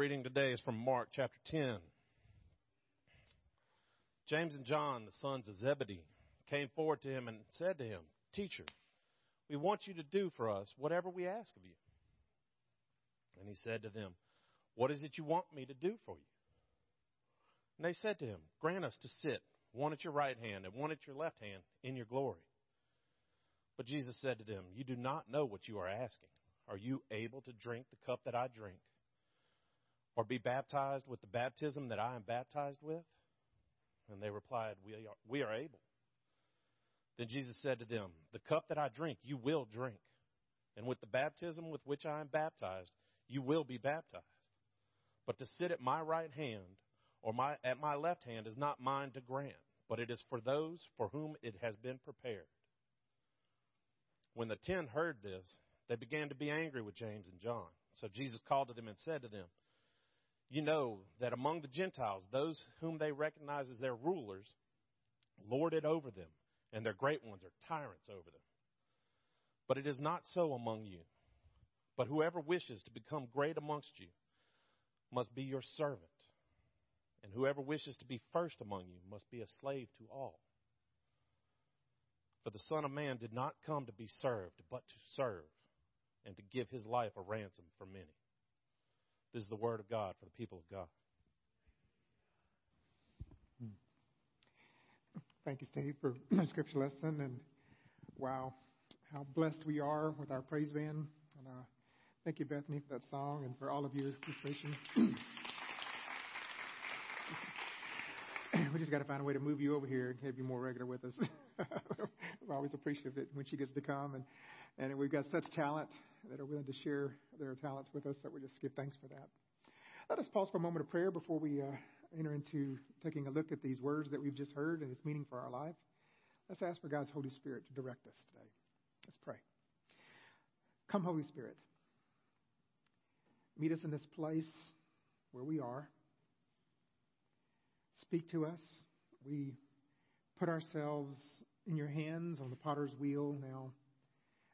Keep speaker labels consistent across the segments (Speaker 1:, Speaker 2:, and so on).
Speaker 1: reading today is from Mark chapter 10. James and John, the sons of Zebedee, came forward to him and said to him, Teacher, we want you to do for us whatever we ask of you. And he said to them, What is it you want me to do for you? And they said to him, Grant us to sit, one at your right hand and one at your left hand, in your glory. But Jesus said to them, You do not know what you are asking. Are you able to drink the cup that I drink? Or be baptized with the baptism that I am baptized with? And they replied, We are, we are able. Then Jesus said to them, The cup that I drink, you will drink. And with the baptism with which I am baptized, you will be baptized. But to sit at my right hand or my, at my left hand is not mine to grant, but it is for those for whom it has been prepared. When the ten heard this, they began to be angry with James and John. So Jesus called to them and said to them, You know that among the Gentiles, those whom they recognize as their rulers lord it over them, and their great ones are tyrants over them. But it is not so among you. But whoever wishes to become great amongst you must be your servant. And whoever wishes to be first among you must be a slave to all. For the Son of Man did not come to be served, but to serve and to give his life a ransom for many. This is the word of God for the people of God.
Speaker 2: Thank you, Steve, for the scripture lesson. And wow, how blessed we are with our praise band. And uh, thank you, Bethany, for that song and for all of your participation. we just got to find a way to move you over here and have you more regular with us. We're always appreciative that when she gets to come, and and we've got such talent that are willing to share their talents with us that we just give thanks for that. Let us pause for a moment of prayer before we uh, enter into taking a look at these words that we've just heard and its meaning for our life. Let's ask for God's Holy Spirit to direct us today. Let's pray. Come, Holy Spirit. Meet us in this place where we are. Speak to us. We put ourselves in your hands on the potter's wheel now,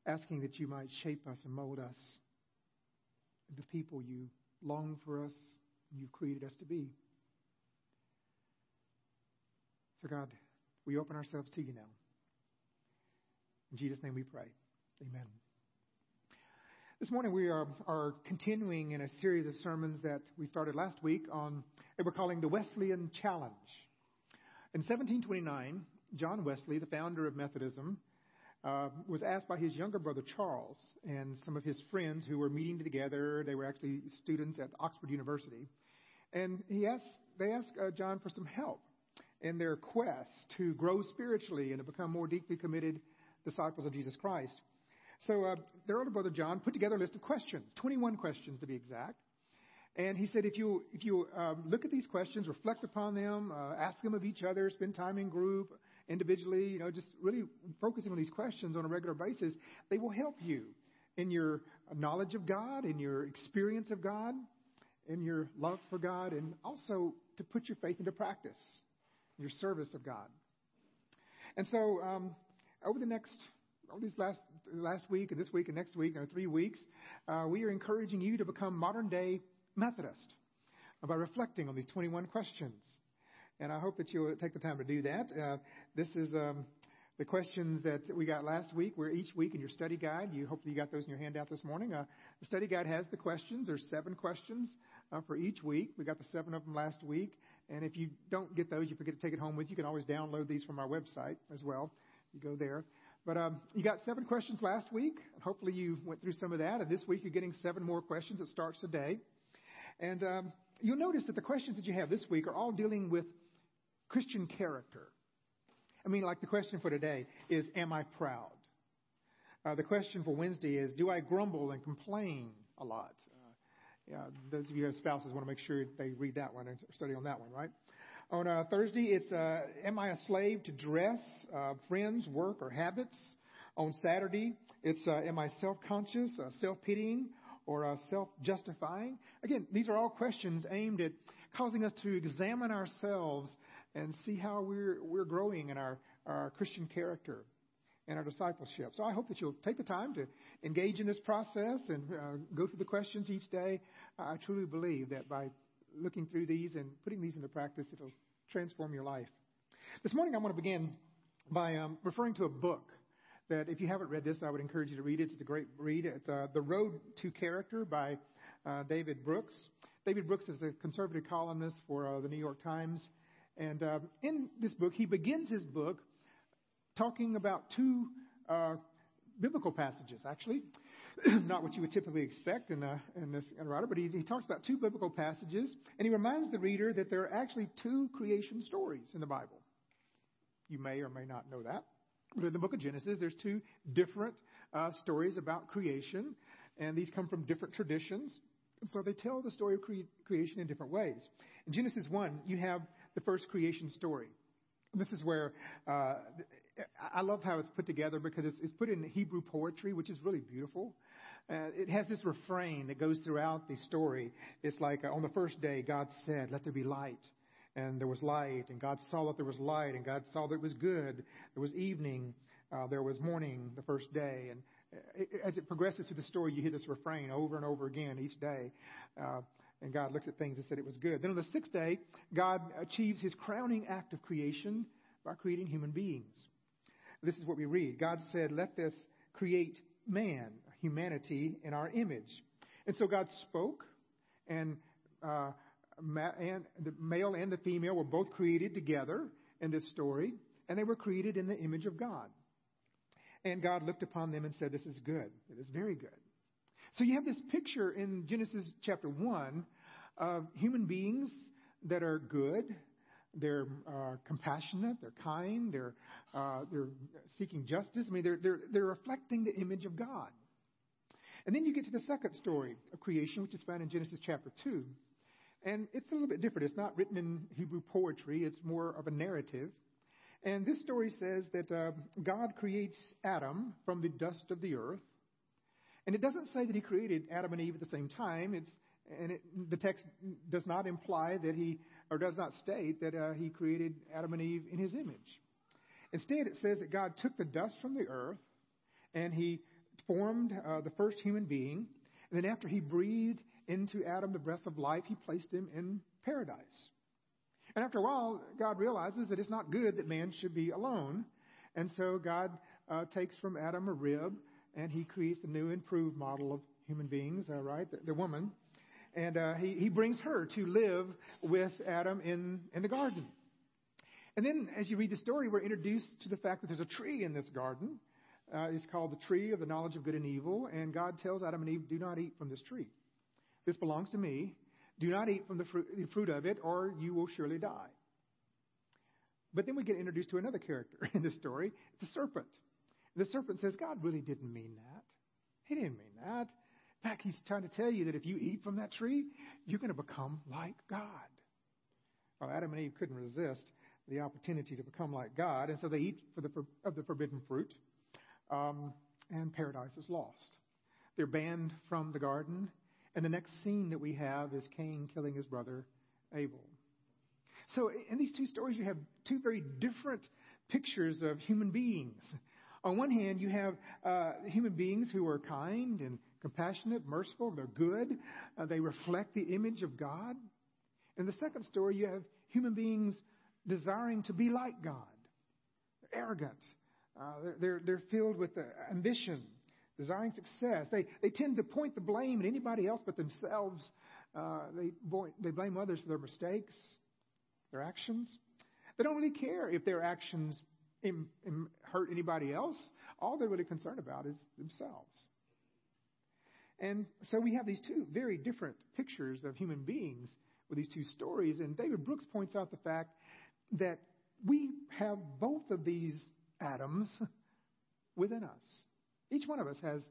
Speaker 2: asking that you might shape us and mold us the people you long for us, you've created us to be. So, God, we open ourselves to you now. In Jesus' name we pray. Amen. This morning we are, are continuing in a series of sermons that we started last week on we're calling the Wesleyan Challenge. In 1729, John Wesley, the founder of Methodism, uh, was asked by his younger brother Charles and some of his friends who were meeting together. They were actually students at Oxford University, and he asked they asked uh, John for some help in their quest to grow spiritually and to become more deeply committed disciples of Jesus Christ. So uh, their older brother John put together a list of questions, 21 questions to be exact. And he said, if you if you uh, look at these questions, reflect upon them, uh, ask them of each other, spend time in group, individually, you know, just really focusing on these questions on a regular basis, they will help you in your knowledge of God, in your experience of God, in your love for God, and also to put your faith into practice, your service of God. And so, um, over the next, over these last last week and this week and next week, or three weeks, uh, we are encouraging you to become modern day Methodist by reflecting on these 21 questions. And I hope that you'll take the time to do that. Uh, this is um, the questions that we got last week. Where each week in your study guide, you hopefully you got those in your handout this morning. Uh, the study guide has the questions. There's seven questions uh, for each week. We got the seven of them last week. And if you don't get those, you forget to take it home with you. You can always download these from our website as well. You go there. But um, you got seven questions last week. Hopefully you went through some of that. And this week you're getting seven more questions. It starts today. And um, you'll notice that the questions that you have this week are all dealing with Christian character. I mean, like the question for today is, Am I proud? Uh, the question for Wednesday is, Do I grumble and complain a lot? Uh, yeah, those of you who have spouses want to make sure they read that one and study on that one, right? On uh, Thursday, it's uh, Am I a slave to dress, uh, friends, work, or habits? On Saturday, it's uh, Am I self conscious, self pitying, or self justifying? Again, these are all questions aimed at causing us to examine ourselves and see how we're, we're growing in our, our Christian character. and our discipleship. So I hope that you'll take the time to engage in this process and uh, go through the questions each day. I truly believe that by looking through these and putting these into practice, it'll transform your life. This morning, I want to begin by um, referring to a book that, if you haven't read this, I would encourage you to read it. It's a great read. It's uh, The Road to Character by uh, David Brooks. David Brooks is a conservative columnist for uh, the New York Times. And uh, in this book, he begins his book talking about two uh, biblical passages, actually. Not what you would typically expect in, in this writer, but he, he talks about two biblical passages, and he reminds the reader that there are actually two creation stories in the Bible. You may or may not know that. But in the book of Genesis, there's two different uh, stories about creation, and these come from different traditions. So they tell the story of cre- creation in different ways. In Genesis 1, you have the first creation story. This is where uh, I love how it's put together because it's, it's put in Hebrew poetry, which is really beautiful. Uh, it has this refrain that goes throughout the story. It's like uh, on the first day, God said, Let there be light. And there was light, and God saw that there was light, and God saw that it was good. There was evening, uh, there was morning the first day. And uh, as it progresses through the story, you hear this refrain over and over again each day. Uh, and God looked at things and said it was good. Then on the sixth day, God achieves his crowning act of creation by creating human beings. This is what we read. God said, Let this create man, humanity, in our image. And so God spoke, and, uh, and the male and the female were both created together in this story, and they were created in the image of God. And God looked upon them and said, This is good. It is very good. So you have this picture in Genesis chapter 1 of human beings that are good, they're uh, compassionate, they're kind, they're, uh, they're seeking justice. I mean, they're, they're, they're reflecting the image of God. And then you get to the second story of creation, which is found in Genesis chapter 2. And it's a little bit different. It's not written in Hebrew poetry, it's more of a narrative. And this story says that uh, God creates Adam from the dust of the earth. And it doesn't say that he created Adam and Eve at the same time. It's, and it, the text does not imply that he, or does not state that uh, he created Adam and Eve in his image. Instead, it says that God took the dust from the earth and he formed uh, the first human being. And then after he breathed into Adam the breath of life, he placed him in paradise. And after a while, God realizes that it's not good that man should be alone. And so God uh, takes from Adam a rib and he creates a new improved model of human beings, uh, right? The, the woman. And uh, he, he brings her to live with Adam in, in the garden. And then, as you read the story, we're introduced to the fact that there's a tree in this garden. Uh, it's called the tree of the knowledge of good and evil. And God tells Adam and Eve, Do not eat from this tree. This belongs to me. Do not eat from the fruit, the fruit of it, or you will surely die. But then we get introduced to another character in this story. It's a serpent. The serpent says, God really didn't mean that. He didn't mean that. In fact, he's trying to tell you that if you eat from that tree, you're going to become like God. Well, Adam and Eve couldn't resist the opportunity to become like God, and so they eat the, of the forbidden fruit, um, and paradise is lost. They're banned from the garden, and the next scene that we have is Cain killing his brother Abel. So, in these two stories, you have two very different pictures of human beings. On one hand, you have uh, human beings who are kind and compassionate, merciful, they're good, uh, they reflect the image of God. In the second story, you have human beings desiring to be like God. They're arrogant, uh, they're, they're, filled with uh, ambition, desiring success. They, they tend to point the blame at anybody else but themselves. Uh, they, they blame others for their mistakes, their actions. They don't really care if their actions Im, Im, hurt anybody else. All they're really concerned about is themselves. And so we have these two very different pictures of human beings with these two stories. And David Brooks points out the fact that we have both of these Adams within us. Each one of us has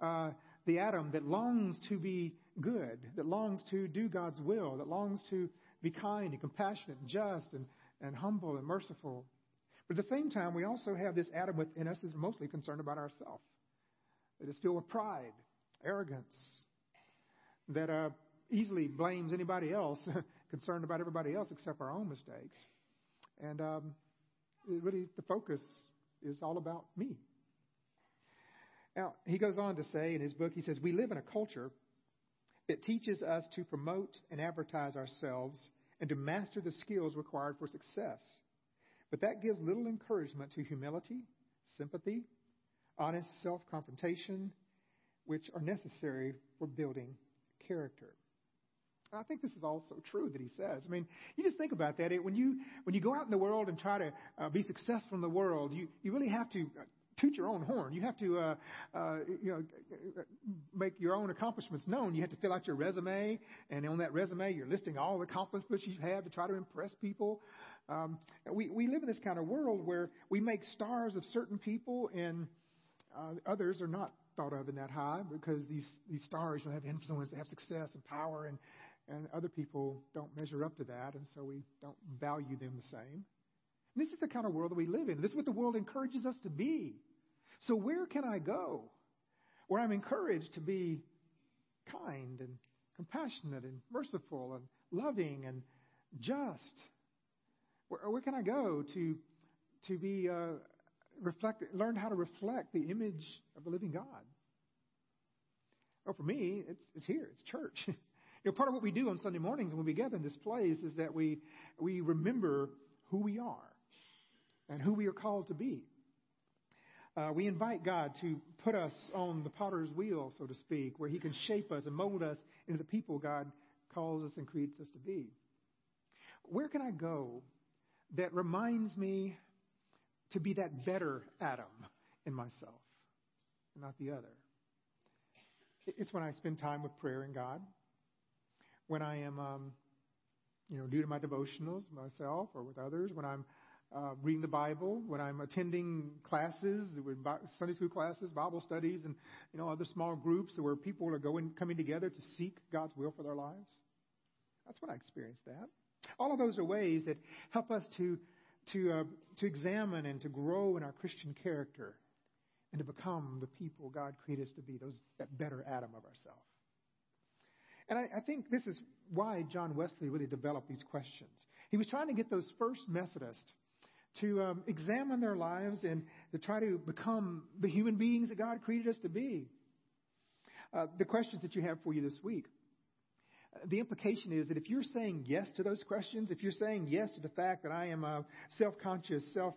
Speaker 2: uh, the Adam that longs to be good, that longs to do God's will, that longs to be kind and compassionate and just and, and humble and merciful. But at the same time, we also have this Adam within us that's mostly concerned about ourselves, that is filled with pride, arrogance, that uh, easily blames anybody else, concerned about everybody else except our own mistakes. And um, really, the focus is all about me. Now, he goes on to say in his book, he says, We live in a culture that teaches us to promote and advertise ourselves and to master the skills required for success. But that gives little encouragement to humility, sympathy, honest self confrontation, which are necessary for building character. I think this is also true that he says. I mean, you just think about that. It, when you when you go out in the world and try to uh, be successful in the world, you you really have to uh, toot your own horn. You have to, uh, uh, you know, make your own accomplishments known. You have to fill out your resume, and on that resume, you're listing all the accomplishments you've had to try to impress people. Um, we we live in this kind of world where we make stars of certain people, and uh, others are not thought of in that high because these these stars you know, have influence, they have success and power, and and other people don't measure up to that, and so we don't value them the same. This is the kind of world that we live in. This is what the world encourages us to be. So, where can I go where I'm encouraged to be kind and compassionate and merciful and loving and just? Where, where can I go to, to be uh, reflect, learn how to reflect the image of the living God? Well, for me, it's, it's here. It's church. you know, part of what we do on Sunday mornings when we gather in this place is that we we remember who we are and who we are called to be. Uh, we invite God to put us on the potter's wheel, so to speak, where He can shape us and mold us into the people God calls us and creates us to be. Where can I go that reminds me to be that better Adam in myself not the other? It's when I spend time with prayer and God, when I am, um, you know, due to my devotionals myself or with others, when I'm uh, reading the Bible, when I'm attending classes, Sunday school classes, Bible studies, and you know other small groups where people are going coming together to seek God's will for their lives. That's when I experience that. All of those are ways that help us to to uh, to examine and to grow in our Christian character and to become the people God created us to be, those that better Adam of ourselves. And I, I think this is why John Wesley really developed these questions. He was trying to get those first Methodists to um, examine their lives and to try to become the human beings that God created us to be. Uh, the questions that you have for you this week. Uh, the implication is that if you're saying yes to those questions, if you're saying yes to the fact that I am uh, self conscious, self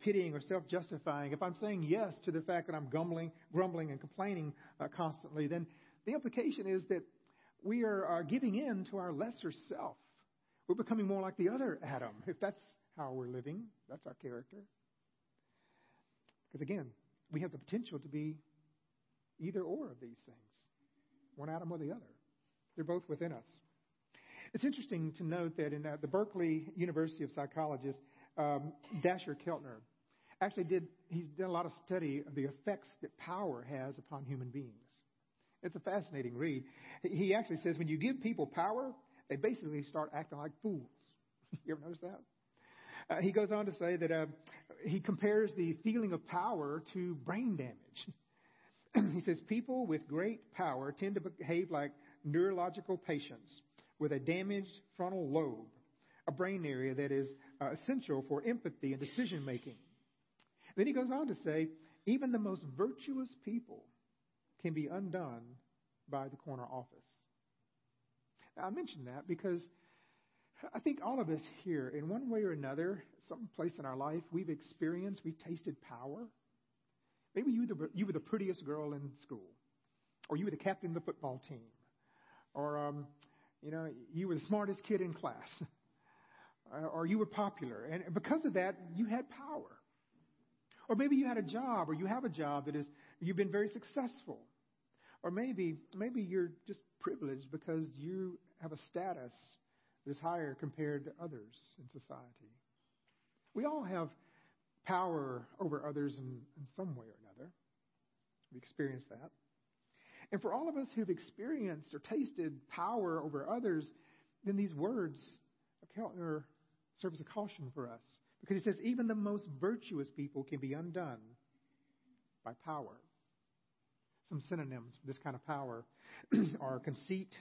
Speaker 2: pitying, or self justifying, if I'm saying yes to the fact that I'm grumbling, grumbling and complaining uh, constantly, then the implication is that we are, are giving in to our lesser self. We're becoming more like the other Adam, if that's how we're living. That's our character. Because again, we have the potential to be either or of these things one Adam or the other. They're both within us. It's interesting to note that in uh, the Berkeley University of Psychologist, um, Dacher Keltner actually did, he's done a lot of study of the effects that power has upon human beings. It's a fascinating read. He actually says when you give people power, they basically start acting like fools. you ever notice that? Uh, he goes on to say that uh, he compares the feeling of power to brain damage. he says people with great power tend to behave like neurological patients with a damaged frontal lobe, a brain area that is uh, essential for empathy and decision making. Then he goes on to say even the most virtuous people can be undone by the corner office. Now, I mention that because I think all of us here, in one way or another, some place in our life, we've experienced, we've tasted power. Maybe you, the, you were the prettiest girl in school, or you were the captain of the football team, or um, you know you were the smartest kid in class, or you were popular, and because of that, you had power. Or maybe you had a job, or you have a job that is you've been very successful, or maybe maybe you're just privileged because you have a status that is higher compared to others in society. We all have power over others in, in some way or another. We experience that. And for all of us who've experienced or tasted power over others, then these words serve as a caution for us. Because he says even the most virtuous people can be undone by power. Some synonyms for this kind of power are conceit,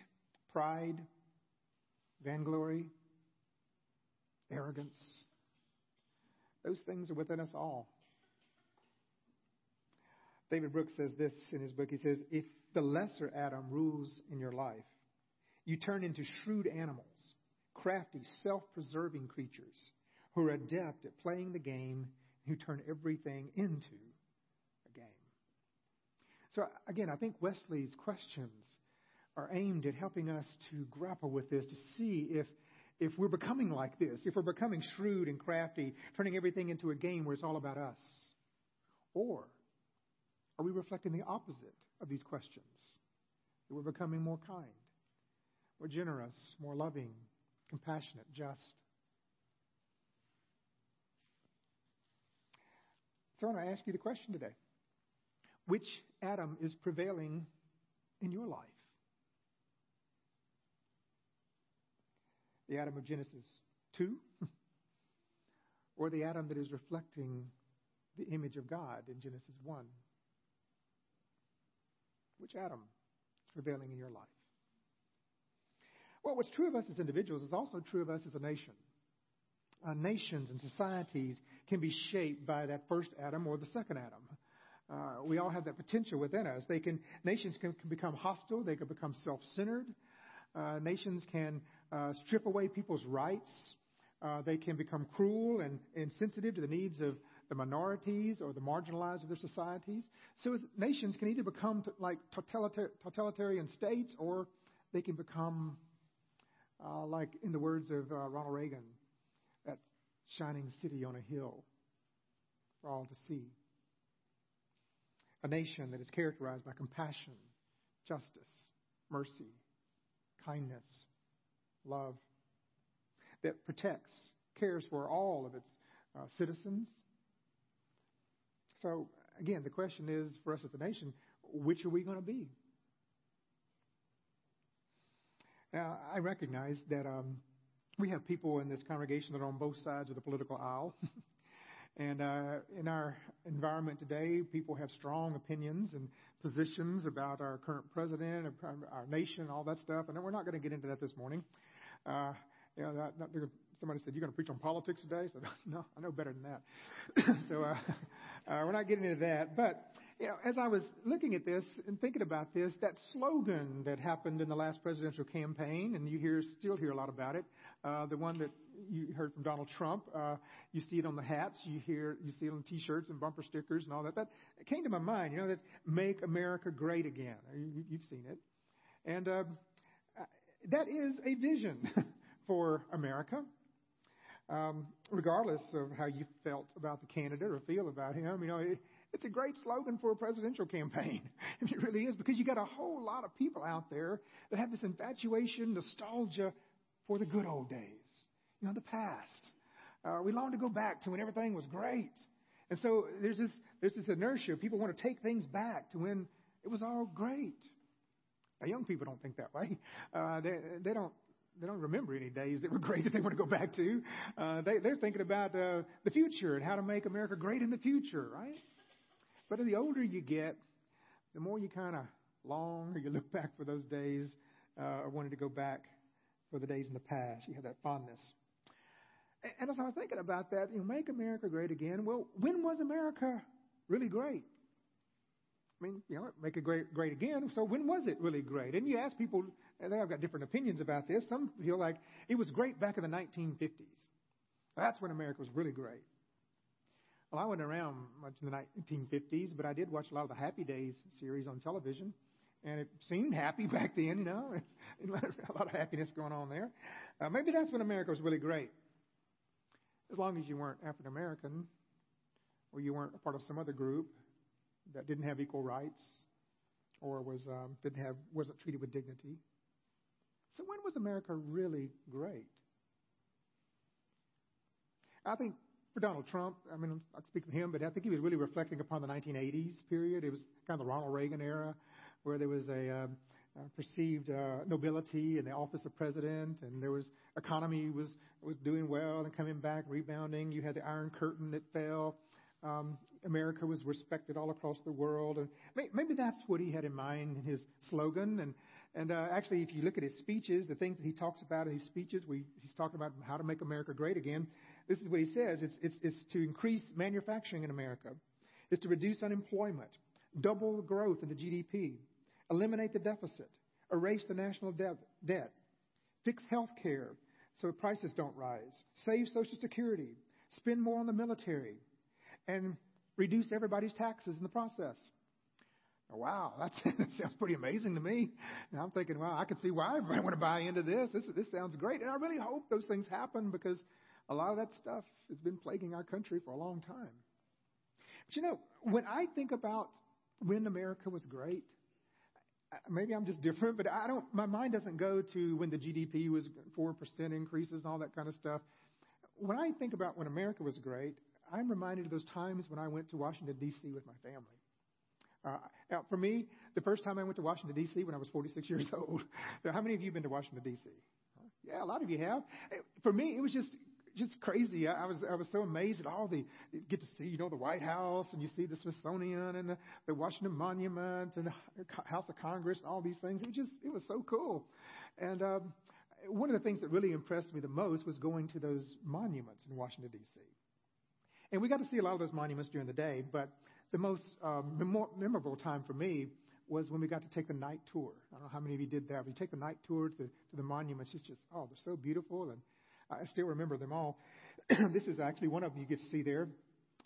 Speaker 2: pride, vainglory, arrogance. Those things are within us all. David Brooks says this in his book. He says, If the lesser Adam rules in your life, you turn into shrewd animals, crafty, self preserving creatures who are adept at playing the game, and who turn everything into a game. So, again, I think Wesley's questions are aimed at helping us to grapple with this, to see if, if we're becoming like this, if we're becoming shrewd and crafty, turning everything into a game where it's all about us. Or are we reflecting the opposite of these questions? That we're becoming more kind, more generous, more loving, compassionate, just. So I want to ask you the question today Which Adam is prevailing in your life? The Adam of Genesis 2? or the Adam that is reflecting the image of God in Genesis 1? Which Adam is prevailing in your life? Well, what's true of us as individuals is also true of us as a nation. Uh, nations and societies can be shaped by that first Adam or the second Adam. Uh, we all have that potential within us. They can nations can, can become hostile. They can become self-centered. Uh, nations can uh, strip away people's rights. Uh, they can become cruel and insensitive to the needs of the minorities or the marginalized of their societies. So nations can either become like totalitarian states or they can become, uh, like in the words of uh, Ronald Reagan, that shining city on a hill for all to see. A nation that is characterized by compassion, justice, mercy, kindness, love, that protects, cares for all of its uh, citizens. So, again, the question is for us as a nation, which are we going to be? Now, I recognize that um, we have people in this congregation that are on both sides of the political aisle. and uh, in our environment today, people have strong opinions and positions about our current president, our nation, all that stuff. And we're not going to get into that this morning. Uh, you know, not, not, somebody said, "You're going to preach on politics today?" I said, "No, I know better than that." so uh, uh, we're not getting into that. But you know, as I was looking at this and thinking about this, that slogan that happened in the last presidential campaign, and you hear still hear a lot about it, uh, the one that you heard from Donald Trump, uh, you see it on the hats, you hear, you see it on T-shirts and bumper stickers and all that. That came to my mind. You know that "Make America Great Again." You, you've seen it, and uh, that is a vision for America. Um, regardless of how you felt about the candidate or feel about him, you know, it, it's a great slogan for a presidential campaign. it really is because you got a whole lot of people out there that have this infatuation, nostalgia for the good old days, you know, the past. Uh, we long to go back to when everything was great. And so there's this, there's this inertia. People want to take things back to when it was all great. Now, young people don't think that way. Uh, they, they don't they don't remember any days that were great that they want to go back to. Uh, they, they're thinking about uh, the future and how to make America great in the future, right? But the older you get, the more you kind of long or you look back for those days uh, or wanting to go back for the days in the past. You have that fondness. And, and as I was thinking about that, you know, make America great again. Well, when was America really great? I mean, you know, make it great, great again. So when was it really great? And you ask people, and they've got different opinions about this. Some feel like it was great back in the 1950s. That's when America was really great. Well, I wasn't around much in the 1950s, but I did watch a lot of the Happy Days series on television, and it seemed happy back then. You know, a lot of happiness going on there. Uh, maybe that's when America was really great. As long as you weren't African American, or you weren't a part of some other group that didn't have equal rights, or was um, didn't have wasn't treated with dignity. So when was America really great? I think for Donald Trump, I mean, I speak for him, but I think he was really reflecting upon the 1980s period. It was kind of the Ronald Reagan era, where there was a, uh, perceived uh, nobility in the office of president, and there was economy was was doing well and coming back, rebounding. You had the Iron Curtain that fell. Um, America was respected all across the world, and maybe that's what he had in mind in his slogan. And and uh, actually, if you look at his speeches, the things that he talks about in his speeches, we, he's talking about how to make America great again. This is what he says: it's, it's, it's to increase manufacturing in America, it's to reduce unemployment, double the growth in the GDP, eliminate the deficit, erase the national debt, debt fix health care so prices don't rise, save Social Security, spend more on the military, and reduce everybody's taxes in the process. Wow, that sounds pretty amazing to me. And I'm thinking, wow, I can see why I want to buy into this. This this sounds great, and I really hope those things happen because a lot of that stuff has been plaguing our country for a long time. But you know, when I think about when America was great, maybe I'm just different, but I don't. My mind doesn't go to when the GDP was four percent increases and all that kind of stuff. When I think about when America was great, I'm reminded of those times when I went to Washington D.C. with my family. Uh, now, for me, the first time I went to Washington D.C. when I was 46 years old. Now, how many of you have been to Washington D.C.? Yeah, a lot of you have. For me, it was just just crazy. I, I was I was so amazed at all the get to see you know the White House and you see the Smithsonian and the, the Washington Monument and the House of Congress and all these things. It just it was so cool. And um, one of the things that really impressed me the most was going to those monuments in Washington D.C. And we got to see a lot of those monuments during the day, but the most um, memorable time for me was when we got to take the night tour. I don't know how many of you did that. We take the night tour to the, to the monuments. It's just, oh, they're so beautiful, and I still remember them all. this is actually one of them you get to see there.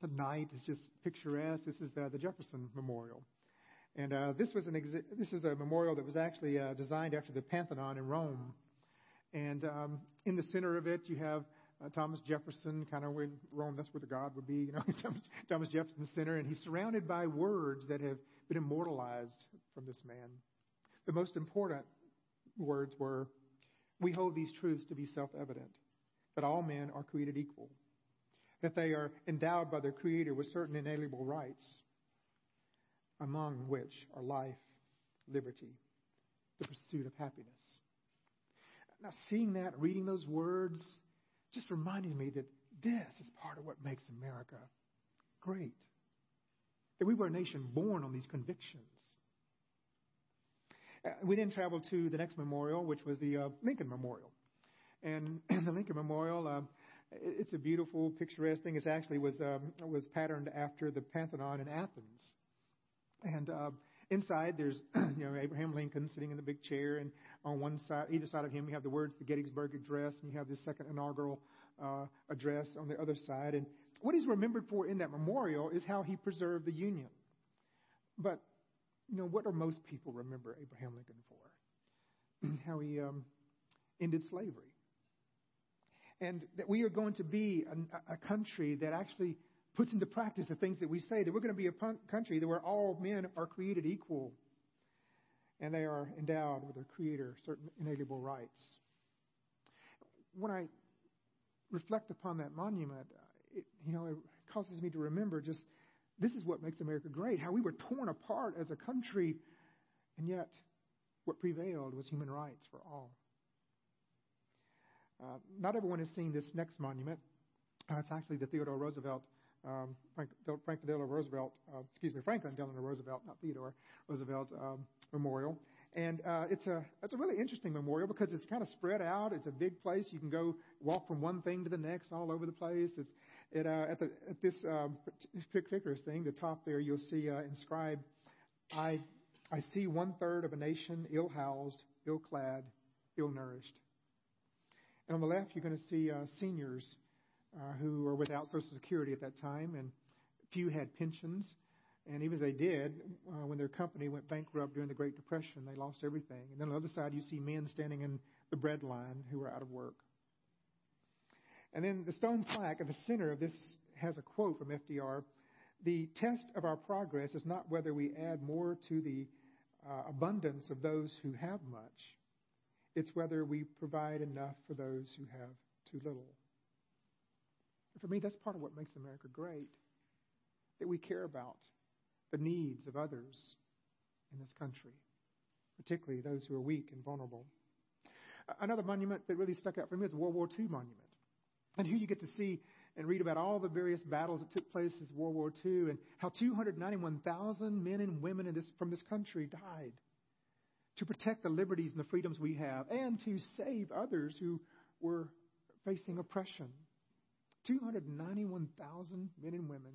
Speaker 2: The night is just picturesque. This is the, the Jefferson Memorial. And uh, this was an exi- this is a memorial that was actually uh, designed after the Parthenon in Rome. And um, in the center of it, you have uh, Thomas Jefferson, kind of where Rome, that's where the God would be, you know, Thomas Jefferson Center, and he's surrounded by words that have been immortalized from this man. The most important words were, We hold these truths to be self evident, that all men are created equal, that they are endowed by their Creator with certain inalienable rights, among which are life, liberty, the pursuit of happiness. Now, seeing that, reading those words, just reminded me that this is part of what makes America great. That we were a nation born on these convictions. Uh, we then traveled to the next memorial, which was the uh, Lincoln Memorial. And the Lincoln Memorial, uh, it's a beautiful, picturesque thing. It actually was um, was patterned after the Pantheon in Athens. And uh, inside, there's you know Abraham Lincoln sitting in the big chair, and on one side, either side of him, you have the words the Gettysburg Address, and you have the second inaugural uh, address on the other side. And what he's remembered for in that memorial is how he preserved the Union. But, you know, what do most people remember Abraham Lincoln for? how he um, ended slavery. And that we are going to be a, a country that actually puts into practice the things that we say, that we're going to be a country that where all men are created equal and they are endowed with their creator, certain inalienable rights. When I reflect upon that monument, it, you know, it causes me to remember just this is what makes America great, how we were torn apart as a country, and yet what prevailed was human rights for all. Uh, not everyone has seen this next monument. Uh, it's actually the Theodore Roosevelt, um, Frank, Franklin Delano Roosevelt, uh, excuse me, Franklin Delano Roosevelt, not Theodore Roosevelt um, Memorial. And uh, it's a it's a really interesting memorial because it's kind of spread out. It's a big place. You can go walk from one thing to the next all over the place. It's it, uh, at, the, at this um, particular thing, the top there, you'll see uh, inscribed, "I I see one third of a nation ill housed, ill clad, ill nourished." And on the left, you're going to see uh, seniors uh, who are without Social Security at that time, and few had pensions. And even if they did, uh, when their company went bankrupt during the Great Depression, they lost everything. And then on the other side, you see men standing in the bread line who are out of work. And then the stone plaque at the center of this has a quote from FDR The test of our progress is not whether we add more to the uh, abundance of those who have much, it's whether we provide enough for those who have too little. for me, that's part of what makes America great that we care about the needs of others in this country, particularly those who are weak and vulnerable. Another monument that really stuck out for me is the World War II monument. And here you get to see and read about all the various battles that took place in World War II and how 291,000 men and women this, from this country died to protect the liberties and the freedoms we have and to save others who were facing oppression. 291,000 men and women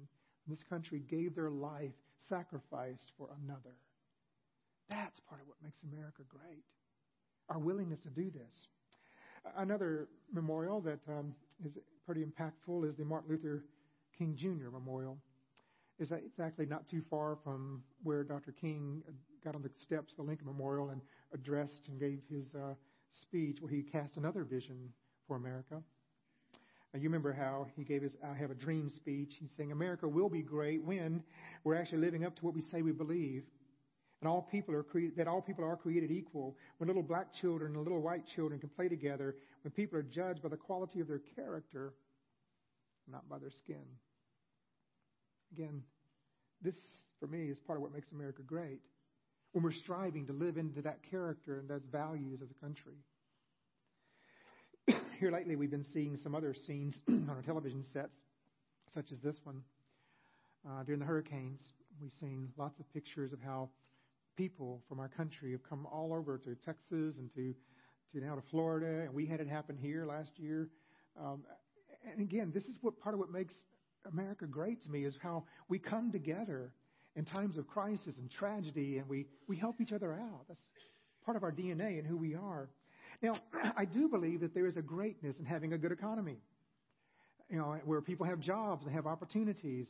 Speaker 2: in this country gave their life sacrificed for another. That's part of what makes America great. Our willingness to do this. Another memorial that um, is pretty impactful is the Martin Luther King Jr. Memorial. It's actually not too far from where Dr. King got on the steps of the Lincoln Memorial and addressed and gave his uh, speech where he cast another vision for America. You remember how he gave his I Have a Dream speech. He's saying America will be great when we're actually living up to what we say we believe. And all people are cre- that all people are created equal. When little black children and little white children can play together. When people are judged by the quality of their character, not by their skin. Again, this for me is part of what makes America great. When we're striving to live into that character and those values as a country. Here lately, we've been seeing some other scenes on our television sets, such as this one. Uh, during the hurricanes, we've seen lots of pictures of how people from our country have come all over to Texas and to, to now to Florida, and we had it happen here last year. Um, and again, this is what part of what makes America great to me is how we come together in times of crisis and tragedy, and we, we help each other out. That's part of our DNA and who we are. Now, I do believe that there is a greatness in having a good economy, you know, where people have jobs and have opportunities.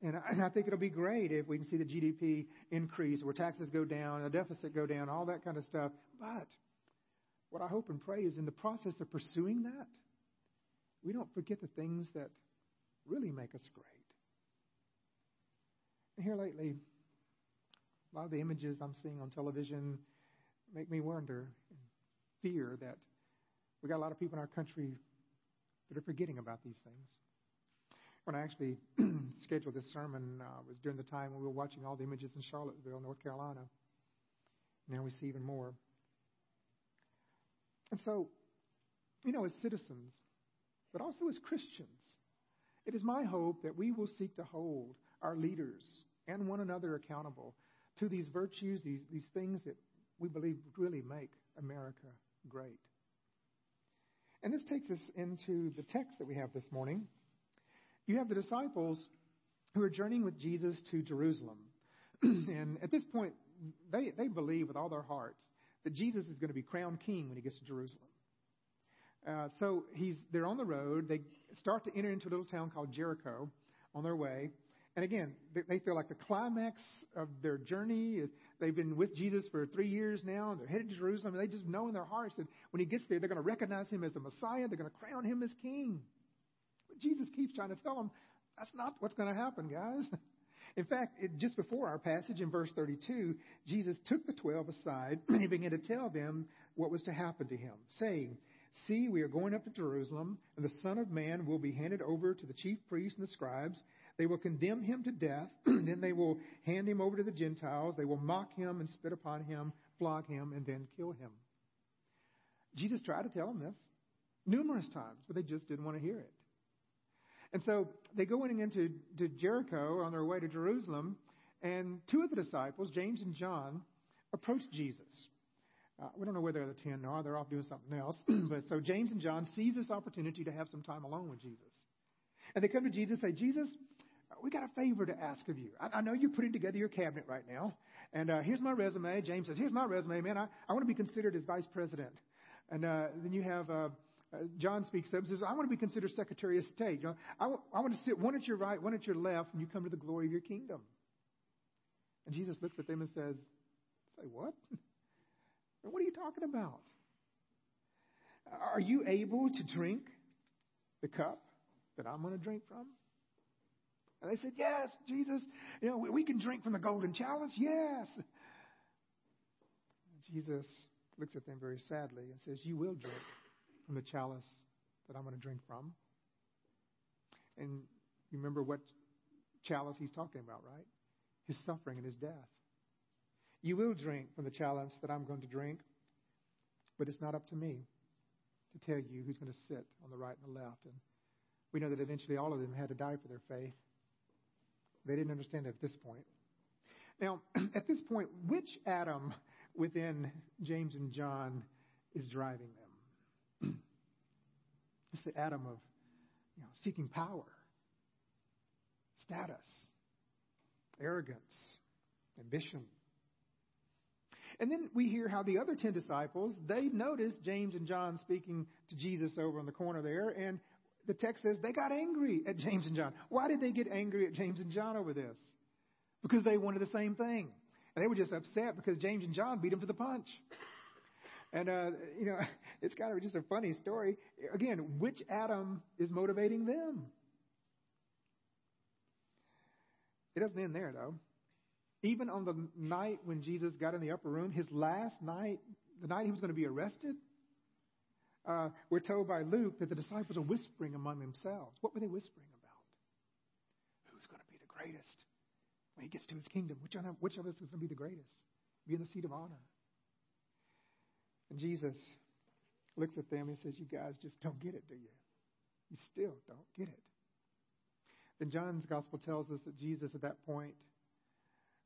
Speaker 2: And I, and I think it'll be great if we can see the GDP increase, where taxes go down, the deficit go down, all that kind of stuff. But what I hope and pray is in the process of pursuing that, we don't forget the things that really make us great. And here lately, a lot of the images I'm seeing on television make me wonder fear that we got a lot of people in our country that are forgetting about these things. When I actually scheduled this sermon, uh, was during the time when we were watching all the images in Charlottesville, North Carolina. Now we see even more. And so, you know, as citizens, but also as Christians, it is my hope that we will seek to hold our leaders and one another accountable to these virtues, these, these things that we believe really make America great. And this takes us into the text that we have this morning. You have the disciples who are journeying with Jesus to Jerusalem. and at this point, they, they believe with all their hearts that Jesus is going to be crowned king when he gets to Jerusalem. Uh, so he's, they're on the road. They start to enter into a little town called Jericho on their way. And again, they, feel like the climax of their journey. They've been with Jesus for three years now, and they're headed to Jerusalem. And they just know in their hearts that when he gets there, they're going to recognize him as the Messiah. They're going to crown him as king. But Jesus keeps trying to tell them that's not what's going to happen, guys. In fact, it, just before our passage in verse 32, Jesus took the twelve aside and he began to tell them what was to happen to him, saying, See, we are going up to Jerusalem, and the Son of Man will be handed over to the chief priests and the scribes. They will condemn him to death. then they will hand him over to the Gentiles. They will mock him and spit upon him, flog him, and then kill him. Jesus tried to tell them this numerous times, but they just didn't want to hear it. And so they go in into to Jericho on their way to Jerusalem, and two of the disciples, James and John, approach Jesus. Uh, we don't know where the other ten are. They're off doing something else. but so James and John seize this opportunity to have some time alone with Jesus. And they come to Jesus and say, Jesus, we got a favor to ask of you. I, I know you're putting together your cabinet right now. And uh, here's my resume. James says, here's my resume, man. I, I want to be considered as vice president. And uh, then you have uh, uh, John speaks up and says, I want to be considered secretary of state. You know, I, w- I want to sit one at your right, one at your left, and you come to the glory of your kingdom. And Jesus looks at them and says, Say what? What are you talking about? Are you able to drink the cup that I'm going to drink from? And they said, Yes, Jesus. You know, we can drink from the golden chalice. Yes. Jesus looks at them very sadly and says, You will drink from the chalice that I'm going to drink from. And you remember what chalice he's talking about, right? His suffering and his death. You will drink from the chalice that I'm going to drink, but it's not up to me to tell you who's going to sit on the right and the left. And we know that eventually all of them had to die for their faith. They didn't understand at this point. Now, at this point, which Adam within James and John is driving them? it's the Adam of you know, seeking power, status, arrogance, ambition. And then we hear how the other ten disciples, they noticed James and John speaking to Jesus over in the corner there, and the text says they got angry at James and John. Why did they get angry at James and John over this? Because they wanted the same thing. And they were just upset because James and John beat them to the punch. And, uh, you know, it's kind of just a funny story. Again, which Adam is motivating them? It doesn't end there, though. Even on the night when Jesus got in the upper room, his last night, the night he was going to be arrested, uh, we're told by Luke that the disciples are whispering among themselves. What were they whispering about? Who's going to be the greatest when he gets to his kingdom? Which, which of us is going to be the greatest? Be in the seat of honor. And Jesus looks at them and says, You guys just don't get it, do you? You still don't get it. Then John's gospel tells us that Jesus at that point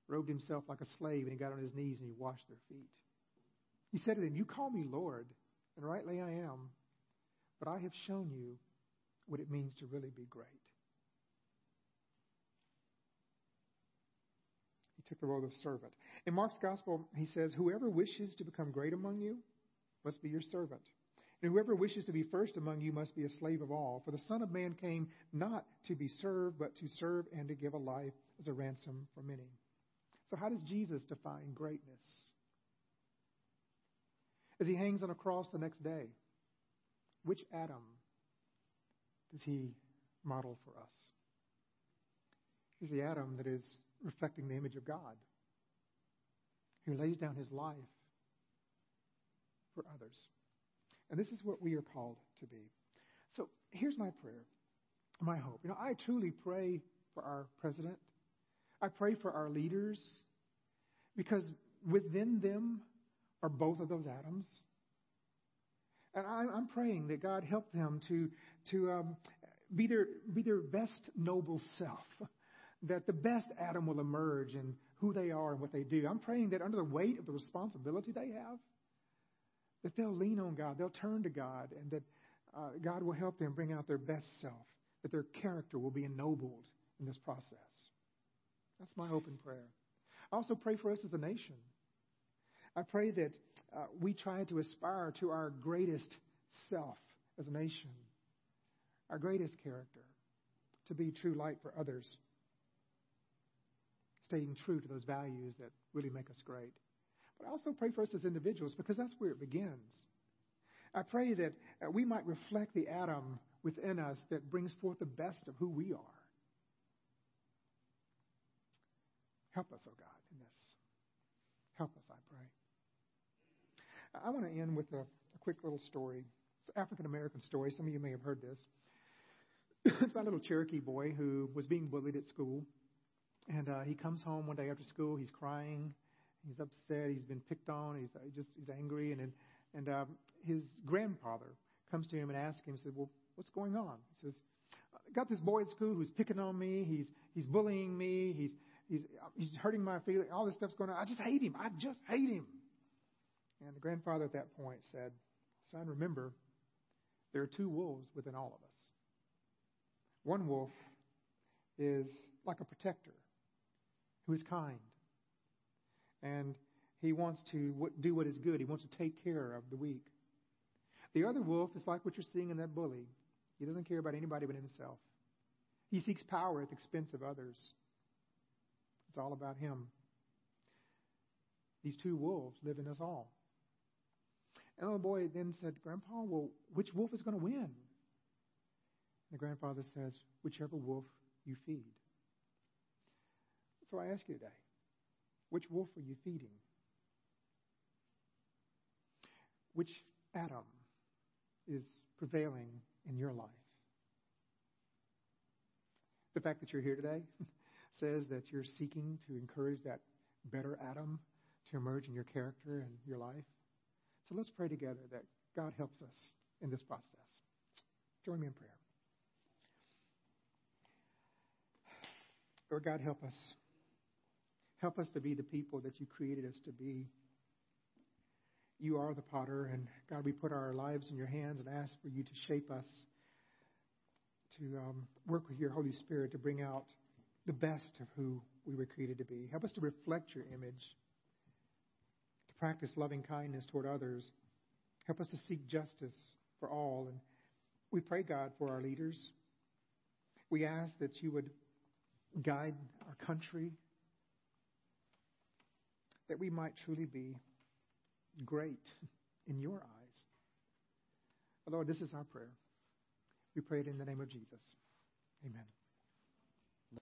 Speaker 2: robed himself like a slave and he got on his knees and he washed their feet. He said to them, You call me Lord, and rightly I am, but I have shown you what it means to really be great. He took the role of servant. In Mark's gospel, he says, Whoever wishes to become great among you must be your servant. And whoever wishes to be first among you must be a slave of all. For the Son of Man came not to be served, but to serve and to give a life as a ransom for many. So, how does Jesus define greatness? As he hangs on a cross the next day, which Adam does he model for us? He's the Adam that is reflecting the image of God, who lays down his life for others. And this is what we are called to be. So here's my prayer, my hope. You know, I truly pray for our president. I pray for our leaders because within them are both of those Adams. And I'm praying that God help them to, to um, be, their, be their best noble self, that the best Adam will emerge in who they are and what they do. I'm praying that under the weight of the responsibility they have, that they'll lean on God, they'll turn to God, and that uh, God will help them bring out their best self, that their character will be ennobled in this process. That's my hope and prayer. I also pray for us as a nation. I pray that uh, we try to aspire to our greatest self as a nation, our greatest character, to be true light for others, staying true to those values that really make us great. But I also pray for us as individuals because that's where it begins. I pray that uh, we might reflect the Adam within us that brings forth the best of who we are. Help us, oh God, in this. Help us, I pray. I want to end with a, a quick little story. It's an African American story. Some of you may have heard this. it's about a little Cherokee boy who was being bullied at school. And uh, he comes home one day after school. He's crying. He's upset. He's been picked on. He's uh, just he's angry. And and um, his grandfather comes to him and asks him, He says, "Well, what's going on?" He says, "I got this boy at school who's picking on me. He's he's bullying me. He's he's he's hurting my feelings. All this stuff's going on. I just hate him. I just hate him." And the grandfather at that point said, "Son, remember, there are two wolves within all of us. One wolf is like a protector who is kind and he wants to do what is good. He wants to take care of the weak. The other wolf is like what you're seeing in that bully. He doesn't care about anybody but himself. He seeks power at the expense of others. It's all about him. These two wolves live in us all. And the boy then said, Grandpa, well, which wolf is going to win? the grandfather says, whichever wolf you feed. So I ask you today, which wolf are you feeding? Which Adam is prevailing in your life? The fact that you're here today says that you're seeking to encourage that better Adam to emerge in your character and your life. So let's pray together that God helps us in this process. Join me in prayer. Lord God, help us. Help us to be the people that you created us to be. You are the potter, and God, we put our lives in your hands and ask for you to shape us, to um, work with your Holy Spirit to bring out the best of who we were created to be. Help us to reflect your image, practice loving kindness toward others. Help us to seek justice for all. And we pray, God, for our leaders. We ask that you would guide our country, that we might truly be great in your eyes. Lord, this is our prayer. We pray it in the name of Jesus. Amen.